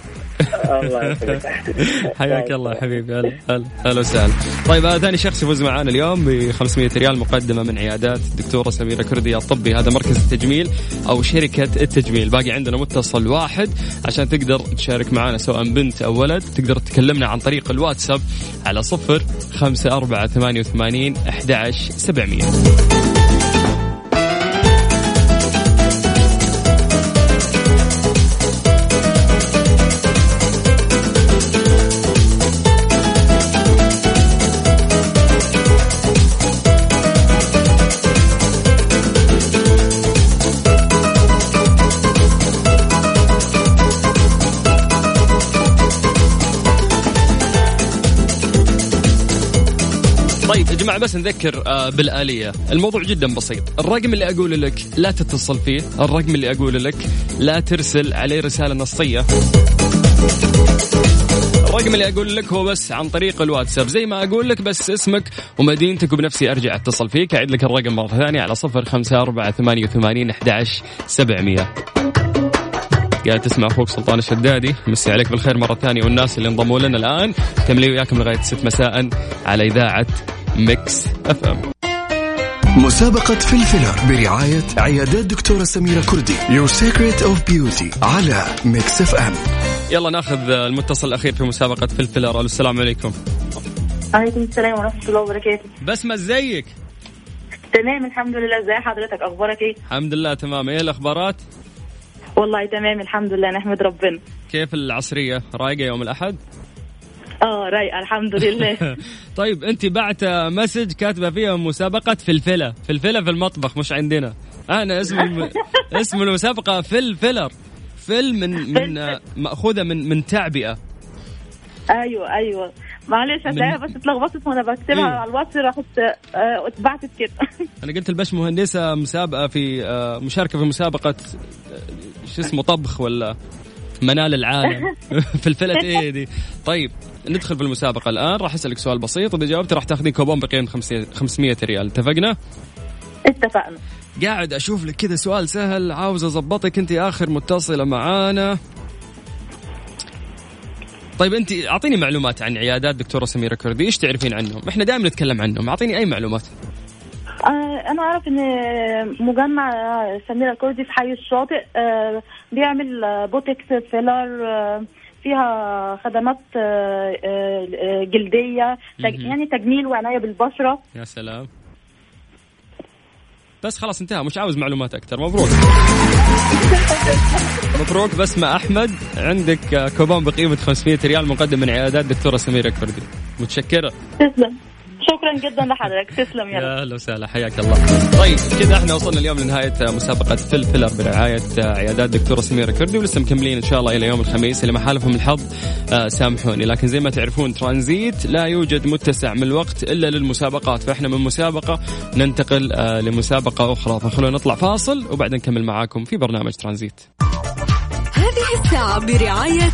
الله يسعدك [laughs] حياك الله يا حبيبي. هلا هلا. هلا وسهلا. طيب هذا ثاني شخص يفوز معنا اليوم ب 500 ريال مقدمة من عيادات الدكتورة سميرة كردي الطبي. هذا مركز التجميل أو شركة التجميل. باقي عندنا متصل واحد عشان تقدر تشارك معنا سواء بنت أو ولد تقدر تكلمنا عن طريق الواتساب على صفر خمسة أربعة ثمانية وثمانين أحد عشر سبعمية. بس نذكر آه، بالآلية. الموضوع جدا بسيط. الرقم اللي أقول لك لا تتصل فيه. الرقم اللي أقول لك لا ترسل عليه رسالة نصية. الرقم اللي أقول لك هو بس عن طريق الواتساب. زي ما أقول لك بس اسمك ومدينتك وبنفسي أرجع أتصل فيك. أعيد لك الرقم مرة ثانية على صفر خمسة أربعة ثمانية وثمانين أحد سبعمية. قاعد تسمع أخوك سلطان الشدادي. مسي عليك بالخير مرة ثانية. والناس اللي انضموا لنا الآن. كملي وياكم لغاية 6 مساء على إذاعة Mix FM مسابقة فلفلة برعاية عيادات دكتورة سميرة كردي. Your Secret of Beauty على Mix FM يلا ناخذ المتصل الأخير في مسابقة فلفلر ألو السلام عليكم. عليكم السلام ورحمة الله وبركاته. بسمة إزيك؟ تمام الحمد لله. ازي حضرتك؟ أخبارك إيه؟ الحمد لله تمام. إيه الأخبارات؟ والله تمام الحمد لله. نحمد ربنا. كيف العصرية؟ رايقة يوم الأحد؟ آه رايقة الحمد لله. [laughs] طيب أنت بعت message كاتبة فيها مسابقة فلفلة. فلفلة في المطبخ مش عندنا. أنا اسم الم... [laughs] اسم المسابقة فلفلر. فل من من مأخوذة من من تعبئة. أيوه أيوه. معلش هتلاقيها بس اتلخبطت وأنا بكتبها إيه. على الواتس راحت آه، اتبعتت كده. [laughs] أنا قلت الباشمهندسة مسابقة في آه، مشاركة في مسابقة آه، شو اسمه طبخ ولا منال العالم. [laughs] فلفلة إيه دي طيب ندخل في المسابقه الآن. راح أسألك سؤال بسيط وإذا جاوبت راح تاخذين كوبون بقيمه 500 ريال. اتفقنا؟ اتفقنا. قاعد أشوف لك كذا سؤال سهل عاوز أظبطك. أنت آخر متصلة معانا. طيب أنت أعطيني معلومات عن عيادات دكتورة سميرة كردي إيش تعرفين عنهم. إحنا دائما نتكلم عنهم. أعطيني أي معلومات. أنا أعرف إن مجمع آه، سميرة الكردي في حي الشاطئ آه، بيعمل آه، بوتكس filler آه، فيها خدمات آه، آه، جلدية. يعني تجميل وعناية بالبشرة. يا سلام. بس خلاص انتهى مش عاوز معلومات أكثر مبروك. [laughs] مبروك بسمة أحمد عندك آه، كوبون بقيمة 500 ريال مقدم من عيادات دكتورة سميرة كردي متشكرة. تسلم. شكرا جدا لحضرتك. تسلم يا أهلا وسهلا. حياك الله. طيب كذا إحنا وصلنا اليوم لنهاية مسابقة فلفلر برعاية عيادات دكتورة سميرة كردي ولسه مكملين إن شاء الله إلى يوم الخميس اللي ما حالفهم الحظ آه، سامحوني لكن زي ما تعرفون ترانزيت لا يوجد متسع من الوقت إلا للمسابقات. فإحنا من مسابقة ننتقل آه، لمسابقة أخرى. فخلونا نطلع فاصل وبعدين نكمل معاكم في برنامج ترانزيت. هذه الساعة برعاية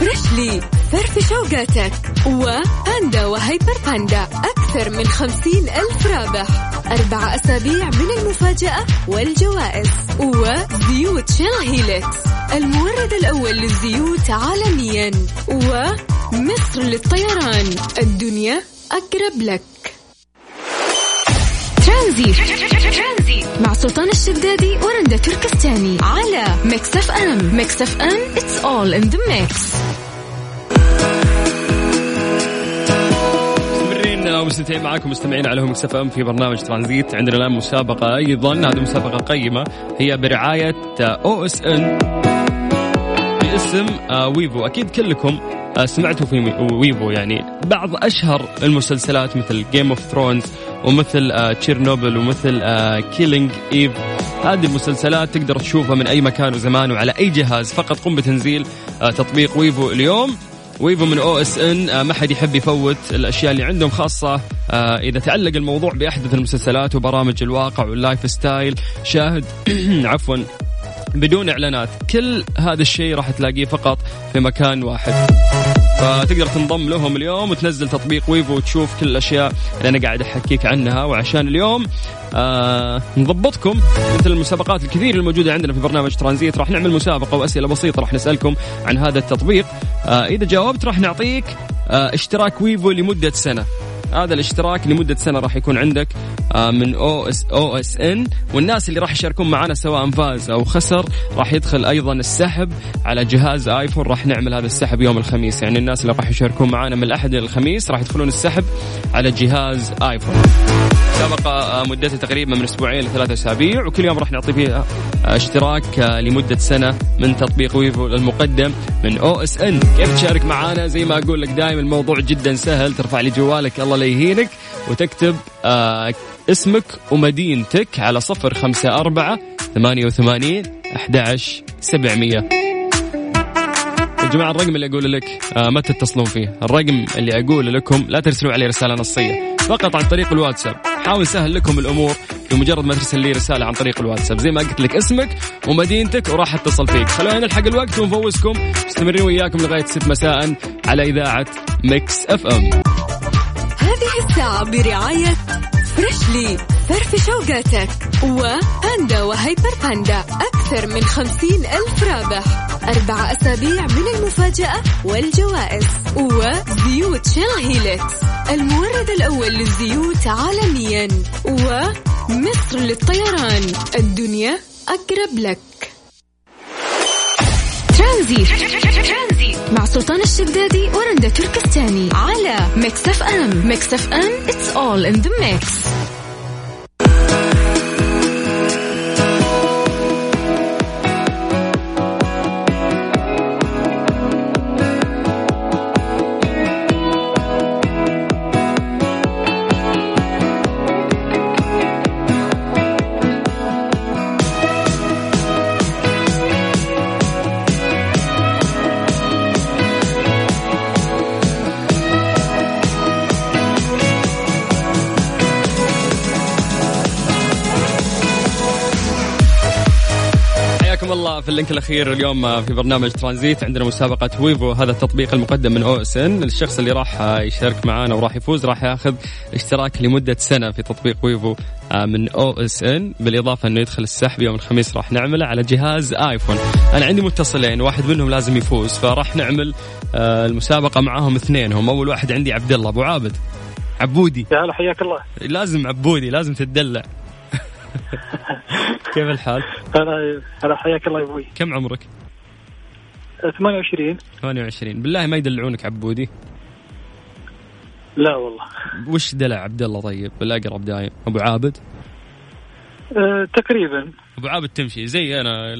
Freshly فرفش أوقاتك وباندا وهايبر باندا أكثر من خمسين ألف رابح. أربع أسابيع من المفاجأة والجوائز وزيوت Shell Helix المورد الأول للزيوت عالميا ومصر للطيران. الدنيا أقرب لك. ترانزيت مع سلطان الشدادي ورندا تركستاني. على Mix FM Mix FM it's all in the mix. مستمرين ومستمتعين معاكم مستمعين على Mix FM في برنامج ترانزيت. عندنا الآن مسابقة أيضا هذه مسابقة قيمة. هي برعاية OSN باسم آه، Wavo. أكيد كلكم آه، سمعتوا في Wavo يعني. بعض أشهر المسلسلات مثل Game of Thrones ومثل آه، Chernobyl ومثل Killing Eve هذه المسلسلات تقدر تشوفها من أي مكان وزمان وعلى أي جهاز. فقط قم بتنزيل آه، تطبيق Wavo اليوم. Wavo من OSN ما حد يحب يفوت الأشياء اللي عندهم خاصة. آه، إذا تعلق الموضوع بأحدث المسلسلات وبرامج الواقع وال lifestyle شاهد [clears throat] Wavo بدون إعلانات. كل هذا الشيء راح تلاقيه فقط في مكان واحد. فتقدر تنضم لهم اليوم وتنزل تطبيق Wavo وتشوف كل الأشياء اللي أنا قاعد أحكيك عنها. وعشان اليوم آه نضبطكم مثل المسابقات الكثير الموجودة عندنا في برنامج ترانزيت. راح نعمل مسابقة وأسئلة بسيطة راح نسألكم عن هذا التطبيق. آه إذا جاوبت راح نعطيك آه اشتراك Wavo لمدة سنة. هذا الاشتراك لمدة سنة راح يكون عندك آه، من OS OSN والناس اللي راح يشاركون معنا سواء فاز أو خسر راح يدخل أيضا السحب على جهاز آيفون. راح نعمل هذا السحب يوم الخميس. يعني الناس اللي راح يشاركون معنا من الأحد إلى الخميس راح يدخلون السحب على جهاز آيفون. مسابقة آه، مدتها تقريبا من أسبوعين لثلاثة أسابيع وكل يوم راح نعطي فيها آه، اشتراك آه، لمدة سنة من تطبيق ويفو المقدم من أو إس إن. كيف تشارك معنا زي ما أقول لك دائما الموضوع جدا سهل ترفع لي جوالك الله لا يهينك وتكتب اسمك ومدينتك على صفر خمسة أربعة ثمانية وثمانين أحد سبعمية. يا جماعة الرقم اللي أقول لك آه ما تتصلون فيه. الرقم اللي أقول لكم لا ترسلوا عليه رسالة نصية فقط عن طريق الواتساب. حاول سهل لكم الأمور بمجرد ما ترسل لي رسالة عن طريق الواتساب. زي ما قلت لك اسمك ومدينتك وراح اتصل فيك. خلونا نلحق الوقت ونفوزكم. مستمرين وياكم لغاية 6 مساء على إذاعة Mix FM هذه الساعة برعاية Freshly فرفش أوقاتك. وباندا وهايبر باندا أكثر من خمسين ألف رابح. أربع أسابيع من المفاجأة والجوائز. وزيوت Shell Helix المورد الأول للزيوت عالميا. ومصر للطيران الدنيا أقرب لك. ترانزيت. مع سلطان الشدادي ورندا تركستاني. على Mix FM. Mix FM it's all in the mix. في ال link الأخير اليوم في برنامج ترانزيت عندنا مسابقة ويفو هذا التطبيق المقدم من أو اس ان الشخص اللي راح يشارك معنا وراح يفوز راح ياخذ اشتراك لمدة سنة في تطبيق ويفو من أو اس ان بالإضافة إنه يدخل السحب يوم الخميس راح نعمله على جهاز آيفون. أنا عندي متصلين واحد منهم لازم يفوز فراح نعمل آه، المسابقة معاهم اثنينهم. أول واحد عندي عبد الله أبو عابد. عبودي. يا هلا حياك الله. لازم عبودي لازم تتدلع. [laughs] كيف الحال؟ هلا هلا حياك الله يا أبوي. كم عمرك؟ 28 28 بالله ما يدلعونك عبودي. لا والله. وش دلع عبد الله طيب؟ بالاقرب دايم. أبو عابد؟ أه تقريبا. أبو عابد تمشي. زي أنا.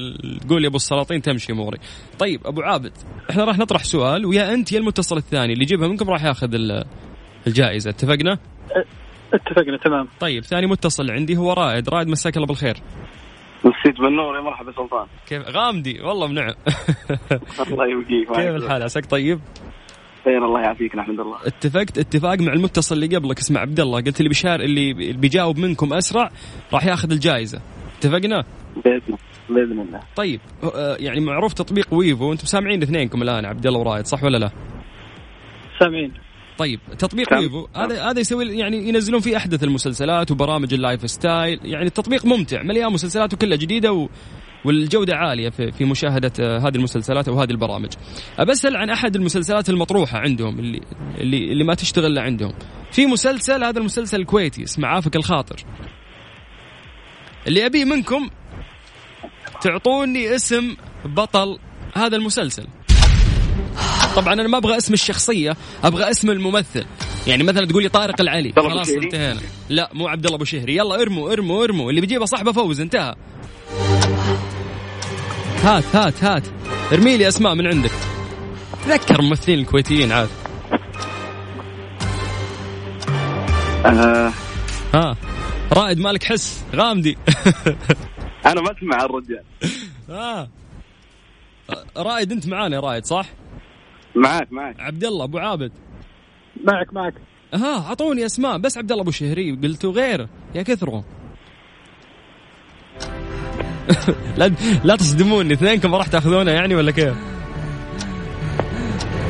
قول يا أبو السلاطين تمشي أموري. طيب أبو عابد إحنا راح نطرح سؤال ويا أنت يا المتصل الثاني. اللي يجيبها منكم راح ياخذ ال- الجائزة. اتفقنا؟ اتفقنا تمام. طيب ثاني متصل عندي. هو رائد. رائد مساك الله بالخير. نسيت بالنور يا مرحبا سلطان. كيف؟ غامدي والله منعم [laughs] الله يبقيك كيف الحال؟ عساك طيب؟ خير الله يعافيك نحمد الله. اتفقت؟ اتفاق مع المتصل اللي قبلك اسمه عبد الله. قلت اللي بيشار اللي بيجاوب منكم أسرع راح ياخذ الجائزة. اتفقنا؟ بإذن بإذن الله. طيب آه، يعني معروف تطبيق ويفو أنتم سامعين اثنينكم الآن عبد الله ورائد صح ولا لا؟ سامعين. طيب تطبيق ويفو هذا هذا يسوي يعني ينزلون فيه أحدث المسلسلات وبرامج ال lifestyle يعني التطبيق ممتع مليان مسلسلات وكلها جديدة و والجودة عالية في, في مشاهدة آه، هذه المسلسلات أو هذه البرامج. أبسأل عن أحد المسلسلات المطروحة عندهم اللي اللي اللي ما تشتغل عندهم. في مسلسل هذا المسلسل الكويتي اسمه عافك الخاطر. اللي أبيه منكم تعطوني اسم بطل هذا المسلسل. طبعا أنا ما أبغى اسم الشخصية أبغى اسم الممثل. يعني مثلا تقول لي طارق العلي. خلاص؟ انتهينا. لا مو عبد الله أبو شهري. يلا ارموا ارموا ارموا اللي بيجيبه صاحبه فوز انتهى. هات هات هات. ارمي لي أسماء من عندك. تذكر الممثلين الكويتيين عاد. آه. ها. رائد مالك حس غامدي. أنا ما أسمع الرجال. [laughs] ها رائد أنت معانا يا رائد صح؟ معاك معاك عبد الله أبو عابد. معك معك. ها أعطوني أسماء. بس عبد الله أبو شهري قلتوا غير. يا كثروا. [laughs] لا لا تصدموني. اثنينكم ما راح تأخذونه يعني ولا كيف؟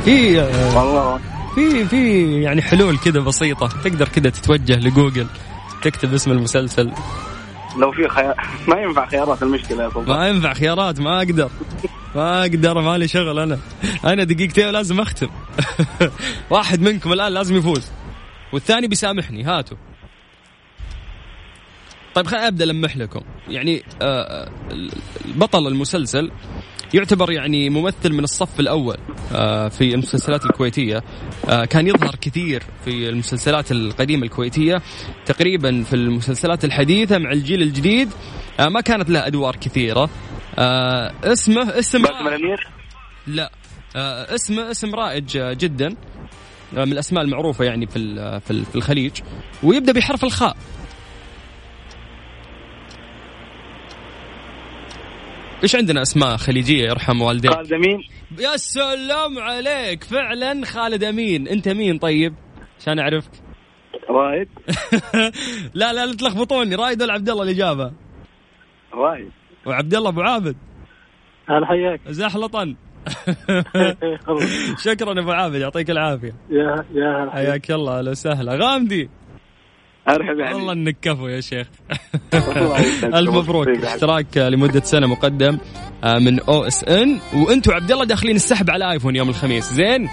في والله. في في يعني حلول كذا بسيطة. تقدر كذا تتوجه لجوجل تكتب اسم المسلسل. لو في خيار [laughs] ما ينفع خيارات المشكلة يا سلطان ما ينفع خيارات ما أقدر. ما أقدر مالي شغل أنا. أنا دقيقتين لازم أختم. [laughs] واحد منكم الآن لازم يفوز. والثاني بيسامحني. هاتوا. طيب خليني أبدأ لمح لكم. يعني آه، بطل المسلسل يعتبر يعني ممثل من الصف الأول آه، في المسلسلات الكويتية. آه، كان يظهر كثير في المسلسلات القديمة الكويتية تقريبا في المسلسلات الحديثة مع الجيل الجديد. آه، ما كانت له أدوار كثيرة. اسمه اسم باسم الأمير؟ لا. اسمه اسم رائج جدا من الأسماء المعروفة يعني في في الخليج. ويبدأ بحرف الخاء. إيش عندنا أسماء خليجية يرحم والديك؟ خالد أمين. يا سلام عليك. فعلا خالد أمين. أنت مين طيب؟ عشان أعرفك. رايد [laughs] لا لا لا تلخبطوني. رايد ولا عبد الله الإجابة؟ رايد وعبد الله أبو عابد. هلا حياك. زحلطا. [laughs] شكرا أبو عابد. يعطيك العافية. يا يا حياك الله. أهلا وسهلا. غامدي. ارحب يا والله إنك كفو يا شيخ. الف [laughs] مبروك. اشتراك لمدة سنة مقدم آه، من أو إس إن. وأنتم عبد الله داخلين السحب على آيفون يوم الخميس زين؟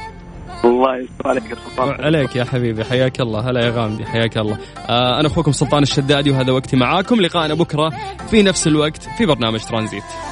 الله يستر عليك يا سلطان. عليك يا حبيبي حياك الله. هلا يا غامدي حياك الله. آه أنا أخوكم سلطان الشدادي وهذا وقتي معاكم. لقائنا بكرة في نفس الوقت في برنامج ترانزيت.